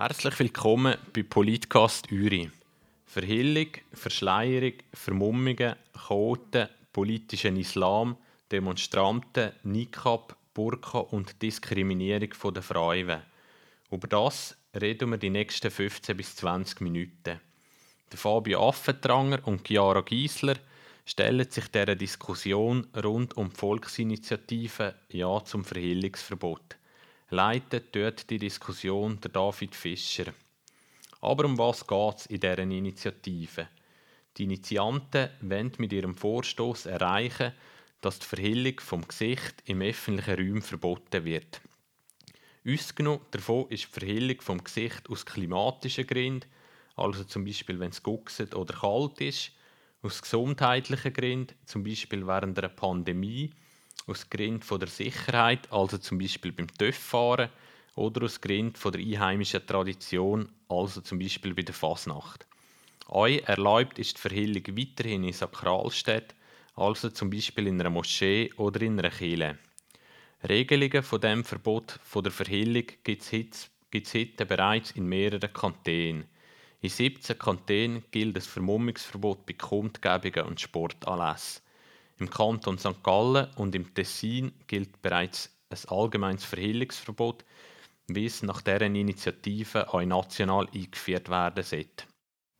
Herzlich willkommen bei Politcast Uri. Verhillung, Verschleierung, Vermummungen, Chaoten, politischen Islam, Demonstranten, Nikab, Burka und Diskriminierung der Frauen. Über das reden wir die nächsten 15 bis 20 Minuten. Der Fabio Affentranger und Chiara Giesler stellen sich dieser Diskussion rund um Volksinitiative Ja zum Verhillungsverbot. Leitet dort die Diskussion der David Fischer. Aber um was geht es in dieser Initiative? Die Initianten wollen mit ihrem Vorstoß erreichen, dass die Verhillung vom Gesicht im öffentlichen Raum verboten wird. Ausgenommen davon ist die Verhillung vom Gesicht aus klimatischen Gründen, also zum Beispiel wenn es guckset oder kalt ist, aus gesundheitlichen Gründen, zum Beispiel während einer Pandemie, aus Gründen der Sicherheit, also zum Beispiel beim TÜV-Fahren, oder aus Gründen der einheimischen Tradition, also zum Beispiel bei der Fasnacht. Euch erlaubt ist die Verhillung weiterhin in Sakralstädten, also zum Beispiel in einer Moschee oder in einer Kirche. Regelungen von dem Verbot von der Verhillung gibt es heute bereits in mehreren Kantonen. In 17 Kantonen gilt das Vermummungsverbot bei Kundgebungen und Sportanlässen. Im Kanton St. Gallen und im Tessin gilt bereits ein allgemeines Verhillungsverbot, wie es nach deren Initiative auch national eingeführt werden sollte.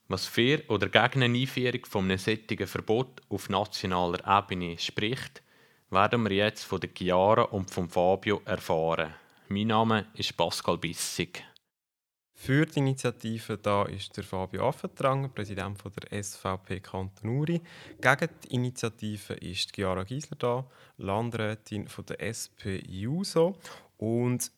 Was für oder gegen eine Einführung von einem solchen Verbot auf nationaler Ebene spricht, werden wir jetzt von der Chiara und von Fabio erfahren. Mein Name ist Pascal Bissig. Für die Initiative da ist der Fabio Affentranger, Präsident der SVP Kanton Uri. Gegen die Initiative ist Chiara Giesler da, Landrätin von der SP JUSO. Und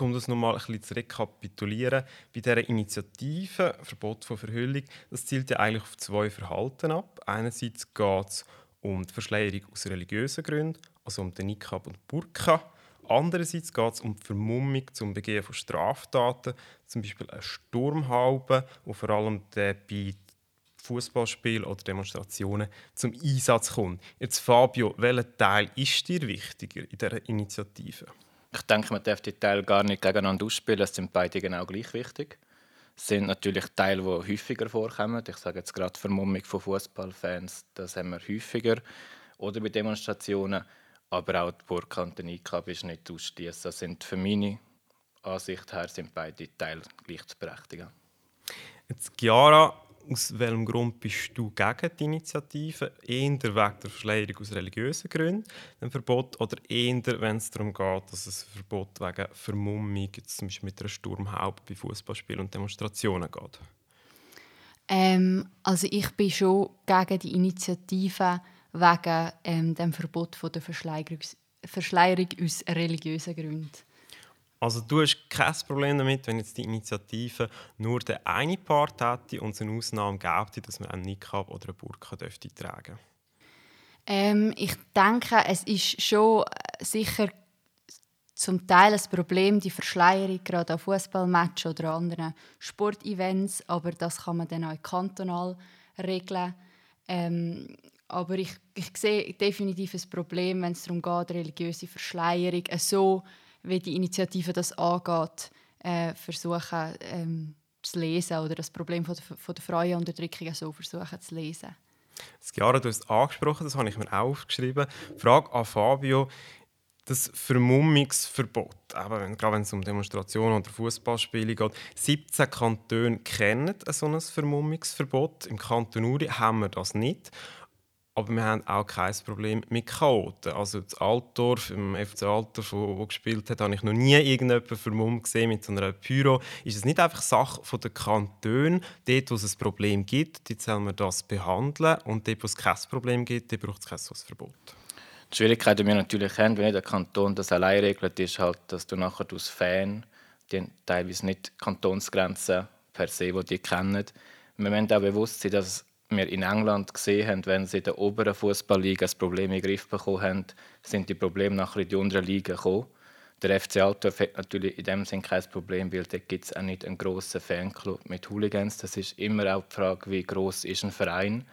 um das nochmal ein bisschen zu rekapitulieren, bei dieser Initiative Verbot von Verhüllung, das zielt ja eigentlich auf zwei Verhalten ab. Einerseits geht es um die Verschleierung aus religiösen Gründen, also um den Nikab und Burka. Andererseits geht es um die Vermummung zum Begehen von Straftaten, zum Beispiel eine Sturmhaube, wo vor allem bei Fußballspielen oder Demonstrationen zum Einsatz kommt. Jetzt Fabio, welcher Teil ist dir wichtiger in dieser Initiative? Ich denke, man darf die Teile gar nicht gegeneinander ausspielen. Es sind beide genau gleich wichtig. Es sind natürlich Teile, die häufiger vorkommen. Ich sage jetzt gerade Vermummung von Fußballfans, das haben wir häufiger. Oder bei Demonstrationen. Aber auch die der Nikab ist nicht ausschließen. Das sind für meine Ansicht her sind beide Teile gleich zu berechtigen. Jetzt, Chiara, aus welchem Grund bist du gegen die Initiative? Eher wegen der Verschleierung aus religiösen Gründen, ein Verbot, oder eher, wenn es darum geht, dass es ein Verbot wegen Vermummung, zum Beispiel mit einer Sturmhaube bei Fußballspielen und Demonstrationen geht? Ähm, also ich bin schon gegen die Initiative wegen ähm, dem Verbot von der Verschleierung, Verschleierung aus religiösen Gründen. Also du hast kein Problem damit, wenn jetzt die Initiative nur der eine Part hätte und es eine Ausnahme gäbe, dass man einen Niqab oder eine Burka dürfte tragen ähm, Ich denke, es ist schon äh, sicher zum Teil ein Problem, die Verschleierung gerade an Fußballmatches oder anderen Sportevents, aber das kann man dann auch kantonal regeln. Ähm, aber ich, ich sehe definitiv ein Problem, wenn es darum geht, religiöse Verschleierung so wie die Initiative das angeht, äh, versuchen ähm, zu lesen oder das Problem von der, von der freien Unterdrückung so versuchen zu lesen. Chiara, du hast es angesprochen, das habe ich mir auch aufgeschrieben. Frage an Fabio. Das Vermummungsverbot, eben gerade wenn es um Demonstrationen oder Fußballspiele geht, 17 Kantone kennen so ein Vermummungsverbot. Im Kanton Uri haben wir das nicht. Aber wir haben auch kein Problem mit Chaoten. Also das Altdorf, im FC Altdorf, wo, wo gespielt hat, habe ich noch nie irgendjemanden vermummt gesehen mit so einer Pyro. Ist es nicht einfach Sache der Kantone, dort wo es ein Problem gibt, dort sollen wir das behandeln und dort wo es kein Problem gibt, dort braucht es kein solches Verbot. Die Schwierigkeit, die wir natürlich haben, wenn der Kanton das allein regelt, ist halt, dass du nachher als Fan, die teilweise nicht Kantonsgrenzen per se, die die kennen, wir müssen auch bewusst sein, dass wir in England gesehen haben, wenn sie in der oberen Fußballliga ein Problem in den Griff bekommen haben, sind die Probleme nachher in die unteren Ligen gekommen. Der FC Altdorf hat natürlich in dem Sinne kein Problem, weil dort gibt es auch nicht einen grossen Fanclub mit Hooligans. Das ist immer auch die Frage, wie groß ist ein Verein.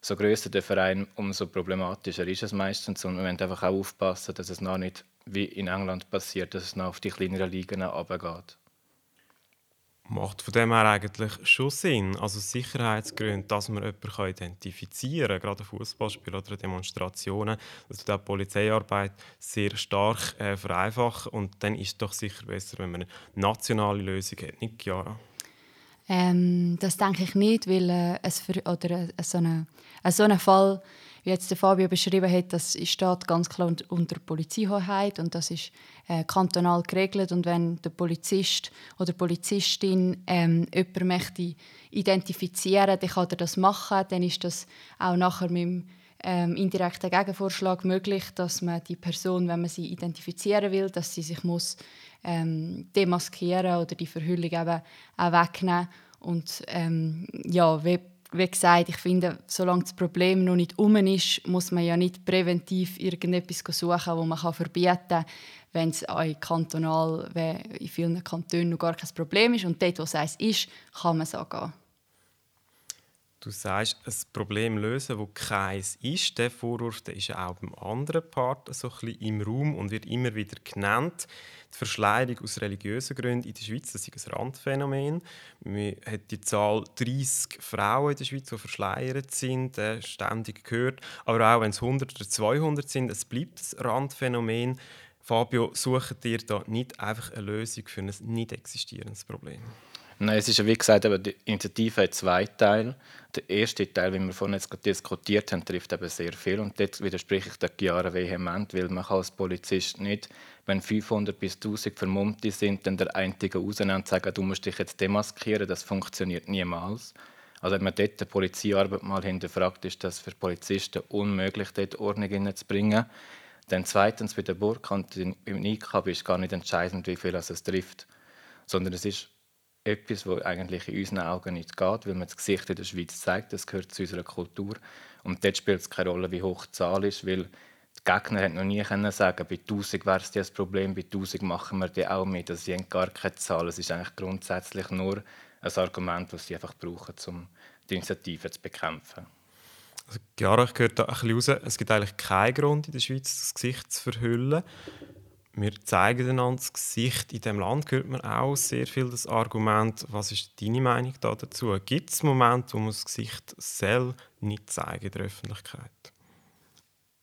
So größer der Verein, umso problematischer ist es meistens. Und wir müssen einfach auch aufpassen, dass es noch nicht wie in England passiert, dass es noch auf die kleineren Ligen runtergeht. Macht von dem her eigentlich schon Sinn. Also Sicherheitsgründe, dass man jemanden identifizieren kann, gerade Fußballspiele oder Demonstrationen, dass die Polizeiarbeit sehr stark äh, vereinfachen. Und dann ist es doch sicher besser, wenn man eine nationale Lösung hat, nicht Chiara? Ähm, das denke ich nicht, weil äh, es für, oder, äh, so, eine, äh, so ein Fall wie jetzt der Fabio beschrieben hat, das steht ganz klar unter Polizeihoheit und das ist äh, kantonal geregelt. Und wenn der Polizist oder die Polizistin ähm, jemanden möchte identifizieren dann kann er das machen. Dann ist das auch nachher mit dem ähm, indirekten Gegenvorschlag möglich, dass man die Person, wenn man sie identifizieren will, dass sie sich muss ähm, demaskieren oder die Verhüllung eben auch wegnehmen und ähm, ja, wie gesagt, ich finde, solange das Problem noch nicht um ist, muss man ja nicht präventiv irgendetwas suchen, wo man verbieten kann, wenn es kantonal, in vielen Kantonen noch gar kein Problem ist. Und dort, wo es ist, kann man es angehen. Du sagst, ein Problem lösen, wo keins ist. Der Vorwurf der ist ja auch beim anderen Part so ein bisschen im Raum und wird immer wieder genannt. Die Verschleierung aus religiösen Gründen in der Schweiz das ist ein Randphänomen. Man hat die Zahl 30 Frauen in der Schweiz, die verschleiert sind, äh, ständig gehört. Aber auch wenn es 100 oder 200 sind, es bleibt ein Randphänomen. Fabio, sucht ihr da nicht einfach eine Lösung für ein nicht existierendes Problem? Nein, es ist ja wie gesagt, aber die Initiative hat zwei Teile. Der erste Teil, wie wir vorhin jetzt diskutiert haben, trifft eben sehr viel. Und dort widerspreche ich der Chiara vehement, weil man als Polizist nicht, wenn 500 bis 1000 Vermummte sind, dann der Einzige rausnehmen und sagen, du musst dich jetzt demaskieren. Das funktioniert niemals. Also wenn man dort die Polizeiarbeit mal hinterfragt, ist das für Polizisten unmöglich, dort Ordnung hineinzubringen. Dann zweitens bei der Burg und beim IKAB ist gar nicht entscheidend, wie viel es trifft, sondern es ist etwas, was eigentlich in unseren Augen nicht geht, weil man das Gesicht in der Schweiz zeigt, das gehört zu unserer Kultur. Und dort spielt es keine Rolle, wie hoch die Zahl ist, weil die Gegner haben noch nie können sagen, bei 1000 wäre es das Problem, bei 1000 machen wir die auch mit. Das sind gar keine Zahl. Es ist eigentlich grundsätzlich nur ein Argument, das sie einfach brauchen, um die Initiative zu bekämpfen. Also, ja, ich höre da ein bisschen raus, es gibt eigentlich keinen Grund in der Schweiz, das Gesicht zu verhüllen wir zeigen einander das Gesicht. In diesem Land hört man auch sehr viel das Argument, was ist deine Meinung da dazu? Gibt es Momente, wo man das Gesicht soll nicht zeigen in der Öffentlichkeit?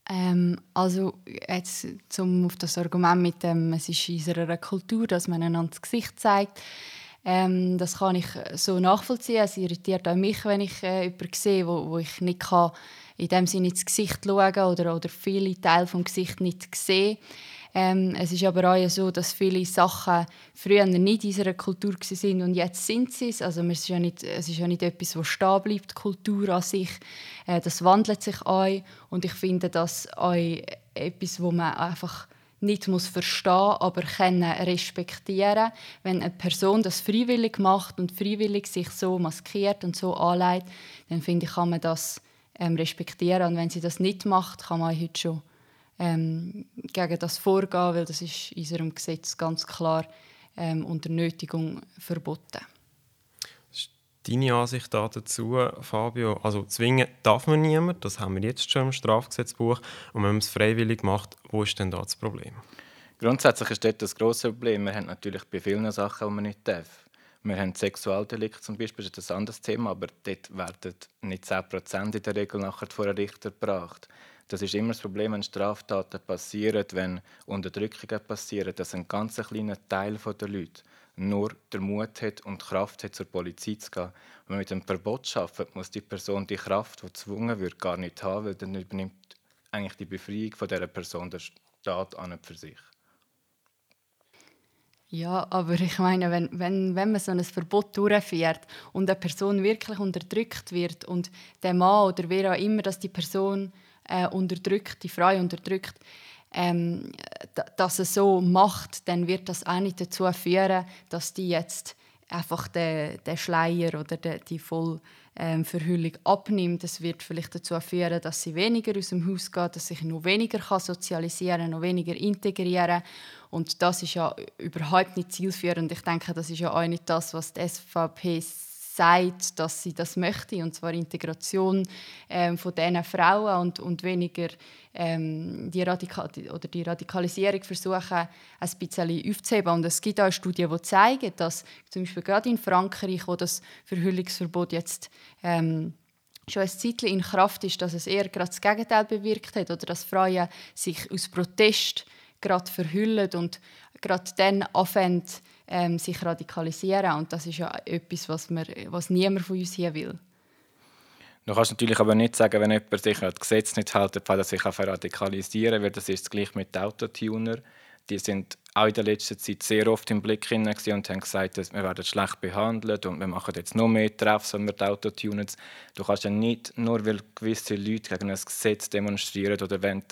Ähm, also jetzt zum auf das Argument mit dem, es ist in unserer Kultur, dass man einander das Gesicht zeigt. Ähm, das kann ich so nachvollziehen. Es irritiert auch mich, wenn ich äh, jemanden sehe, wo, wo ich nicht kann, in dem Sinne ins Gesicht schauen oder, oder viele Teile vom Gesicht nicht sehe. Ähm, es ist aber auch so, dass viele Sachen früher nicht in unserer Kultur waren und jetzt sind sie es. Also es ist ja nicht, es ist ja nicht etwas, was stehen bleibt, die Kultur an sich. Äh, das wandelt sich auch und ich finde das auch etwas, wo man einfach nicht muss verstehen, aber können respektieren. Wenn eine Person das freiwillig macht und freiwillig sich so maskiert und so anlegt, dann finde ich, kann man das ähm, respektieren. Und wenn sie das nicht macht, kann man heute schon ähm, gegen das vorgehen, weil das ist in unserem Gesetz ganz klar ähm, unter Nötigung verboten. Deine Ansicht dazu, Fabio? Also zwingen darf man niemand, das haben wir jetzt schon im Strafgesetzbuch. Und wenn man es freiwillig macht, wo ist denn da das Problem? Grundsätzlich ist dort das grosse Problem. Wir haben natürlich bei vielen Sachen, die man nicht darf. Wir haben Sexualdelikte zum Beispiel, das ist ein anderes Thema, aber dort werden nicht 10% in der Regel nachher vor einen Richter gebracht. Das ist immer das Problem, wenn Straftaten passieren, wenn Unterdrückungen passieren, dass ein ganz kleiner Teil der Leute nur der Mut hat und Kraft hat, zur Polizei zu gehen. Wenn man mit einem Verbot arbeitet, muss die Person die Kraft, die gezwungen wird, gar nicht haben, weil dann übernimmt eigentlich die Befreiung von dieser Person der Staat an und für sich. Ja, aber ich meine, wenn, wenn, wenn man so ein Verbot durchführt und eine Person wirklich unterdrückt wird und der Mann oder wer auch immer, dass die Person äh, unterdrückt, die Frau unterdrückt, ähm, dass er so macht, dann wird das auch nicht dazu führen, dass die jetzt einfach den, den Schleier oder die, die Vollverhüllung ähm, abnimmt. Das wird vielleicht dazu führen, dass sie weniger aus dem Haus geht, dass sich noch weniger kann sozialisieren, noch weniger integrieren. Und das ist ja überhaupt nicht zielführend. Ich denke, das ist ja auch nicht das, was die SVP sagt, dass sie das möchte, und zwar Integration ähm, von diesen Frauen und, und weniger ähm, die, Radikal oder die Radikalisierung versuchen, ein bisschen aufzuheben. Und es gibt auch Studien, die zeigen, dass zum Beispiel gerade in Frankreich, wo das Verhüllungsverbot jetzt ähm, schon ein Zeitchen in Kraft ist, dass es eher gerade das Gegenteil bewirkt hat oder dass Frauen sich aus Protest gerade verhüllen und gerade dann anfangen, ähm, sich radikalisieren. Und das ist ja etwas, was, wir, was niemand von uns hier will. Du kannst natürlich aber nicht sagen, wenn jemand sich an das Gesetz nicht hält, dass er sich radikalisieren kann, das ist gleich mit Autotuner. Die sind auch in der letzten Zeit sehr oft im Blick und haben gesagt, dass wir werden schlecht behandelt und wir machen jetzt noch mehr Treffs, wenn wir die Autotunen. Du kannst ja nicht, nur weil gewisse Leute gegen ein Gesetz demonstrieren oder wollen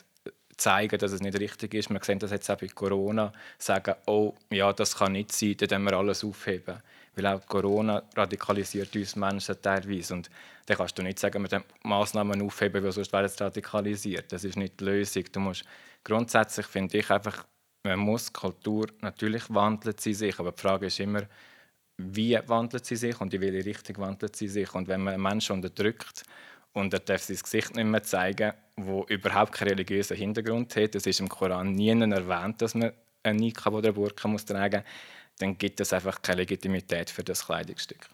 zeigen, dass es nicht richtig ist. Wir sehen das jetzt auch bei Corona, sagen, oh, ja, das kann nicht sein, dann wir alles aufheben. Weil auch Corona radikalisiert uns Menschen teilweise. Und dann kannst du nicht sagen, wir Massnahmen aufheben, weil sonst werden sie radikalisiert. Das ist nicht die Lösung. Du musst, grundsätzlich finde ich einfach, man muss Kultur, natürlich wandelt sie sich, aber die Frage ist immer, wie wandelt sie sich und in welche Richtung wandelt sie sich. Und wenn man Menschen unterdrückt und er darf sein Gesicht nicht mehr zeigen, wo überhaupt keinen religiösen Hintergrund hat. Es ist im Koran nie erwähnt, dass man einen Nikab oder eine Burka muss tragen muss. Dann gibt es einfach keine Legitimität für das Kleidungsstück.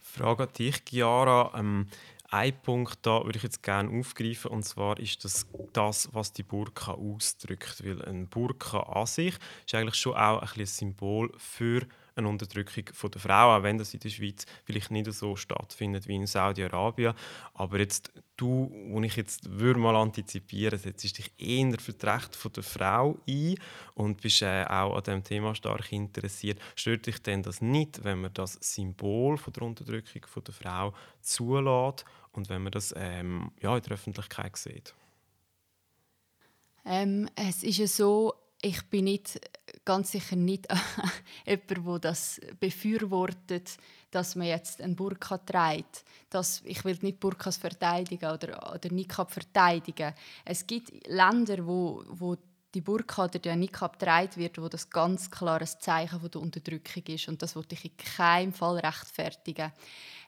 Frage an dich, Chiara. Ähm, ein Punkt da würde ich jetzt gerne aufgreifen und zwar ist das das, was die Burka ausdrückt, weil ein Burka an sich ist eigentlich schon auch ein, ein Symbol für eine Unterdrückung der Frau, auch wenn das in der Schweiz vielleicht nicht so stattfindet wie in Saudi-Arabien. Aber jetzt du, wo ich jetzt würde mal antizipieren, setzt dich eher für das Recht der Frau ein und bist äh, auch an diesem Thema stark interessiert. Stört dich denn das nicht, wenn man das Symbol von der Unterdrückung der Frau zulässt und wenn man das ähm, ja, in der Öffentlichkeit sieht? Ähm, es ist ja so, ich bin nicht ganz sicher nicht jemand, der das befürwortet, dass man jetzt einen Burka trägt. Das, ich will nicht Burkas verteidigen oder, oder Nikab verteidigen. Es gibt Länder, wo, wo die Burka oder der Nikab getragen wird, wo das ganz klar ein Zeichen von der Unterdrückung ist. Und das wollte ich in keinem Fall rechtfertigen.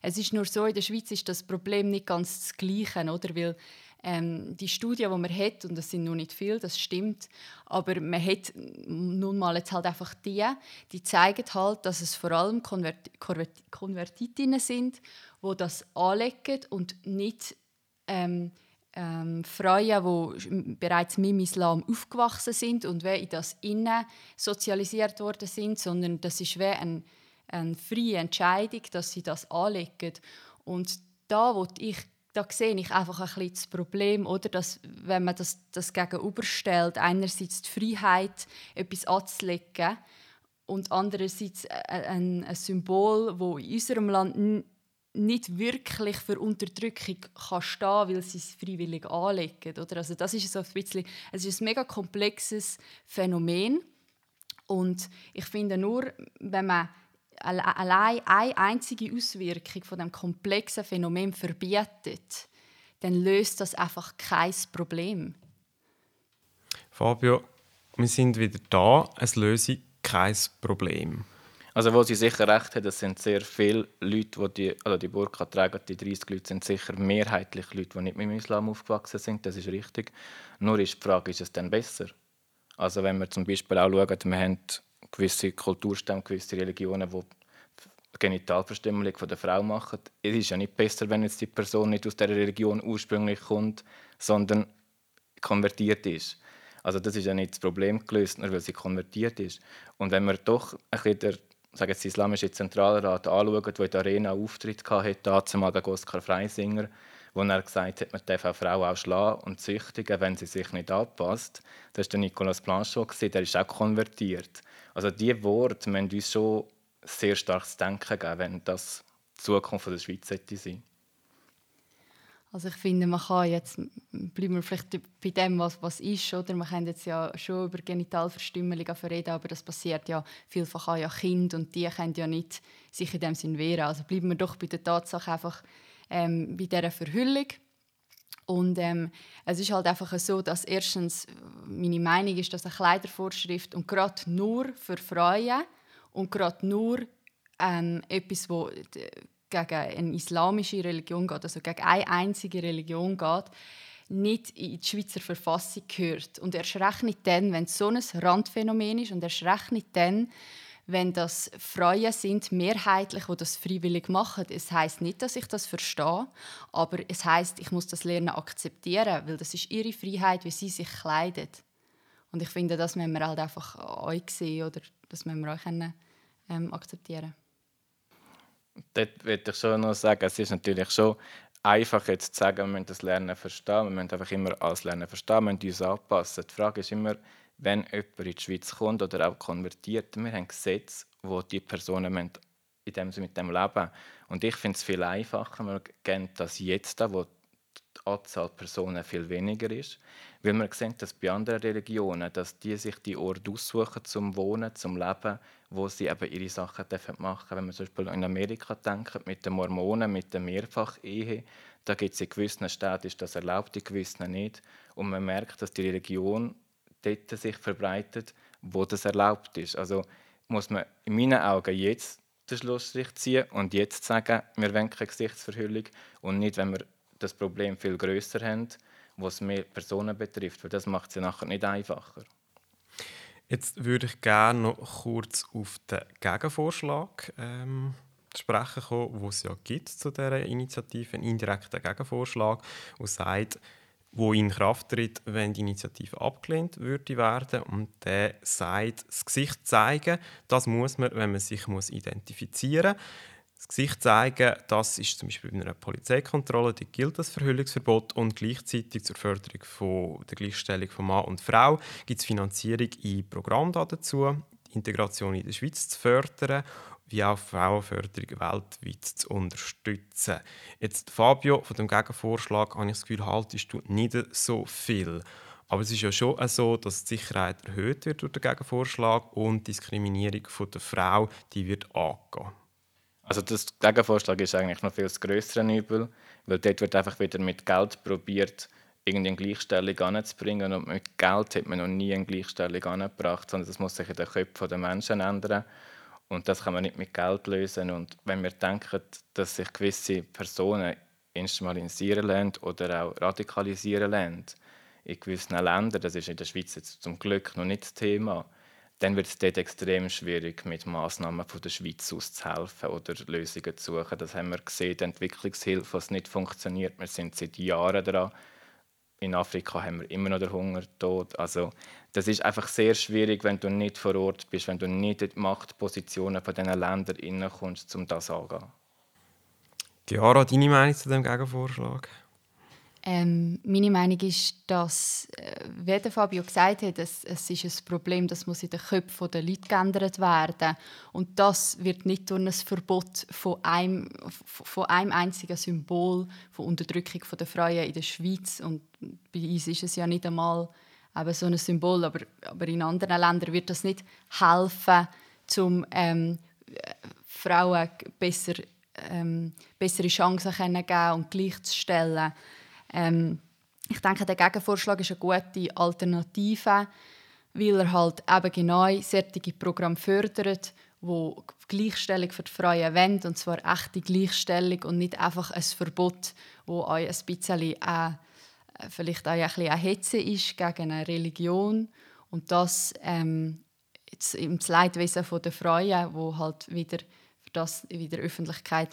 Es ist nur so, in der Schweiz ist das Problem nicht ganz das Gleiche, oder? Weil ähm, die Studie, die man hat, und das sind noch nicht viele, das stimmt, aber man hat nun mal jetzt halt einfach die, die zeigen halt, dass es vor allem Konvert Konvertitinnen sind, wo das anlegen und nicht ähm, ähm, Frauen, die bereits mit dem Islam aufgewachsen sind und wie in das innen sozialisiert worden sind, sondern das ist wie eine, eine freie Entscheidung, dass sie das anlegen. Und da wo ich da sehe ich einfach ein bisschen das Problem, oder? Dass, wenn man das, das gegenüberstellt, einerseits die Freiheit, etwas anzulegen und andererseits ein, ein Symbol, das in unserem Land nicht wirklich für Unterdrückung kann stehen, weil sie es freiwillig anlegen. Oder? Also das ist so ein bisschen, es ist ein mega komplexes Phänomen und ich finde nur, wenn man allein eine einzige Auswirkung von dem komplexen Phänomen verbietet, dann löst das einfach kein Problem. Fabio, wir sind wieder da. Es löse kein Problem. Also wo sie sicher recht hat, es sind sehr viele Leute, die die, also die Burka tragen, die 30 Leute sind sicher mehrheitlich Leute, die nicht mit dem Islam aufgewachsen sind, das ist richtig. Nur ist die Frage, ist es dann besser? Also wenn wir zum Beispiel auch schauen, wir haben gewisse Kulturstämme, gewisse Religionen, die Genitalverstümmelung von der Frau machen. Es ist ja nicht besser, wenn jetzt die Person nicht aus der Religion ursprünglich kommt, sondern konvertiert ist. Also das ist ja nicht das Problem gelöst, nur weil sie konvertiert ist. Und wenn man doch ein bisschen sagen jetzt, Islamische Zentralrat anschaut, der in der Arena Auftritt hatte, mal der Oskar Freisinger, wo er gesagt hat, man darf eine Frau auch schlagen und züchtigen, wenn sie sich nicht anpasst. Das war der Nicolas Blanchot, der ist auch konvertiert. Also diese Worte müssen uns schon sehr starkes Denken geben, wenn das die Zukunft der Schweiz sein sollte. Also ich finde, man kann jetzt, bleiben wir vielleicht bei dem, was, was ist, oder? Man kann jetzt ja schon über Genitalverstümmelung reden, aber das passiert ja vielfach auch ja Kinder und die können ja nicht sich in dem Sinn wehren. Also bleiben wir doch bei der Tatsache einfach ähm, bei dieser Verhüllung. Und ähm, es ist halt einfach so, dass erstens meine Meinung ist, dass eine Kleidervorschrift und gerade nur für Frauen und gerade nur ähm, etwas, wo gegen eine islamische Religion geht, also gegen eine einzige Religion geht, nicht in die Schweizer Verfassung gehört. Und erst recht nicht dann, wenn es so ein Randphänomen ist und erst recht nicht dann, wenn das Frauen sind, mehrheitlich, die das freiwillig machen. Es heißt nicht, dass ich das verstehe, aber es heißt, ich muss das Lernen akzeptieren, weil das ist ihre Freiheit, wie sie sich kleidet. Und ich finde, das müssen wir halt einfach euch sehen oder das müssen wir auch können, ähm, akzeptieren. Dort würde ich schon noch sagen, es ist natürlich schon einfach jetzt zu sagen, wir müssen das Lernen verstehen. Wir müssen einfach immer alles Lernen verstehen, wir müssen uns anpassen. Die Frage ist immer, wenn jemand in die Schweiz kommt oder auch konvertiert, wir haben Gesetze, wo die Personen in dem mit dem leben. Und ich finde es viel einfacher, wir gehen das jetzt, wo die Anzahl Personen viel weniger ist. Weil wir sehen, dass bei anderen Religionen, dass die sich die Orte aussuchen zum Wohnen, zum Leben, wo sie eben ihre Sachen machen dürfen. Wenn man zum Beispiel in Amerika denkt, mit den Mormonen, mit der Mehrfachehe, da gibt es in gewissen Städten ist das erlaubt, in gewissen nicht. Und man merkt, dass die Religion dort sich verbreitet, wo das erlaubt ist. Also muss man in meinen Augen jetzt den Schlussstrich ziehen und jetzt sagen, wir wollen keine Gesichtsverhüllung und nicht, wenn wir das Problem viel größer haben, was mehr Personen betrifft, weil das macht es ja nachher nicht einfacher. Jetzt würde ich gerne noch kurz auf den Gegenvorschlag ähm, sprechen kommen, den es ja gibt zu dieser Initiative, einen indirekten Gegenvorschlag, der sagt, wo in Kraft tritt, wenn die Initiative abgelehnt würde werden und der sagt, das Gesicht zeigen, das muss man, wenn man sich muss identifizieren muss. Das Gesicht zeigen, das ist zum Beispiel bei einer Polizeikontrolle, die gilt das Verhüllungsverbot und gleichzeitig zur Förderung von der Gleichstellung von Mann und Frau gibt es Finanzierung in Programmen dazu, Integration in der Schweiz zu fördern wie auch Frauenförderung weltweit zu unterstützen. Jetzt, Fabio, von dem Gegenvorschlag habe ich das Gefühl, haltest du nicht so viel. Aber es ist ja schon so, dass die Sicherheit erhöht wird durch den Gegenvorschlag und die Diskriminierung der Frau die wird angehen. Also das Gegenvorschlag ist eigentlich noch viel größere Übel, weil dort wird einfach wieder mit Geld probiert, irgendeine Gleichstellung anzubringen und mit Geld hat man noch nie eine Gleichstellung angebracht, sondern das muss sich in den Köpfen der Menschen ändern und das kann man nicht mit Geld lösen. Und wenn wir denken, dass sich gewisse Personen instrumentalisieren lernen oder auch radikalisieren lernen, in gewissen Ländern, das ist in der Schweiz jetzt zum Glück noch nicht das Thema, dann wird es dort extrem schwierig, mit Massnahmen von der Schweiz aus zu helfen oder Lösungen zu suchen. Das haben wir gesehen, die Entwicklungshilfe, was nicht funktioniert. Wir sind seit Jahren daran. In Afrika haben wir immer noch den Hungertod. Also das ist einfach sehr schwierig, wenn du nicht vor Ort bist, wenn du nicht in die Machtpositionen von diesen Ländern hineinkommst, um das anzugehen. Chiara, deine Meinung zu dem Gegenvorschlag? Ähm, meine Meinung ist, dass, äh, wie der Fabio gesagt hat, es, es ist ein Problem, das muss in den Köpfen der Leute geändert werden. Und das wird nicht durch ein Verbot von einem, von einem einzigen Symbol von Unterdrückung der Frauen in der Schweiz. Und bei uns ist es ja nicht einmal eben so ein Symbol, aber, aber in anderen Ländern wird das nicht helfen, um ähm, Frauen besser, ähm, bessere Chancen zu geben und gleichzustellen. Ähm, ich denke, der Gegenvorschlag ist eine gute Alternative, weil er halt eben genau solche Programme fördert, wo Gleichstellung für die Frauen wollen, und zwar echte Gleichstellung und nicht einfach ein Verbot, wo euch ein bisschen äh, vielleicht auch ein bisschen Hetze ist gegen eine Religion. Und das ähm, im Leidwesen der Frauen, wo halt wieder für das in der Öffentlichkeit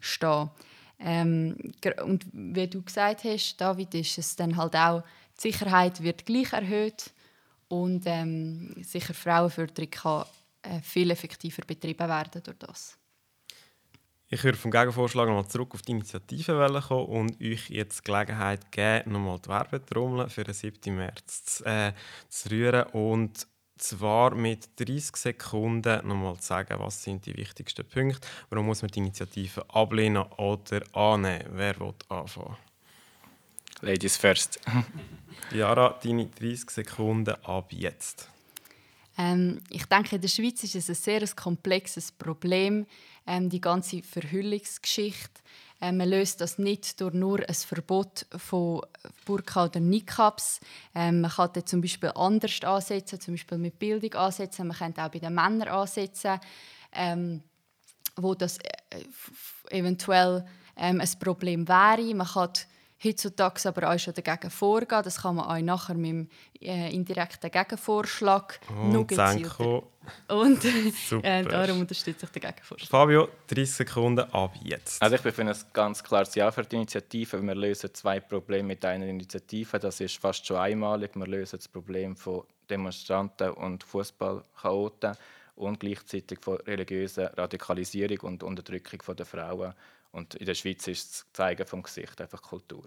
stehen ähm, und wie du gesagt hast, David, ist es dann halt auch, die Sicherheit wird gleich erhöht und ähm, sicher Frauenförderung kann äh, viel effektiver betrieben werden durch das. Ich würde vom Gegenvorschlag nochmal zurück auf die Initiative kommen und euch jetzt die Gelegenheit geben, nochmal die Werbetrommel für den 7. März zu, äh, zu rühren und zwar mit 30 Sekunden nochmal zu sagen, was sind die wichtigsten Punkte, warum muss man die Initiative ablehnen oder annehmen. Wer will anfangen? Ladies first. Jara, deine 30 Sekunden ab jetzt. Ähm, ich denke, in der Schweiz ist es ein sehr komplexes Problem, ähm, die ganze Verhüllungsgeschichte. Ähm, man löst das nicht durch nur ein Verbot von Burka oder Niqabs. Ähm, man kann zum Beispiel anders ansetzen, zum Beispiel mit Bildung ansetzen. Man könnte auch bei den Männern ansetzen. Ähm, wo das äh, eventuell ähm, ein Problem wäre. Man kann heutzutage aber auch schon dagegen vorgehen. Das kann man auch nachher mit dem äh, indirekten Gegenvorschlag und Senko. Und äh, darum unterstütze ich den Gegenvorschlag. Fabio, 30 Sekunden ab jetzt. Also ich bin für ein ganz klares Ja für die Initiative. Wir lösen zwei Probleme mit einer Initiative. Das ist fast schon einmalig. Wir lösen das Problem von Demonstranten und Fußballchaoten und gleichzeitig von religiöser Radikalisierung und Unterdrückung der Frauen. Und in der Schweiz ist das Zeigen vom Gesicht einfach Kultur.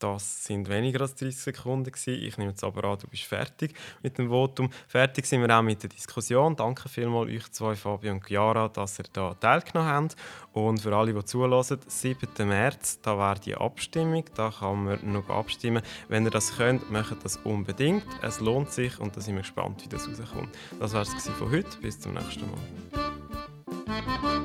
Das sind weniger als 30 Sekunden. Gewesen. Ich nehme jetzt aber an, du bist fertig mit dem Votum. Fertig sind wir auch mit der Diskussion. Danke vielmals euch zwei, Fabio und Chiara, dass ihr da teilgenommen habt. Und für alle, die zulassen, 7. März, da wäre die Abstimmung. Da kann man noch abstimmen. Wenn ihr das könnt, macht das unbedingt. Es lohnt sich und da sind wir gespannt, wie das rauskommt. Das war es von heute. Bis zum nächsten Mal.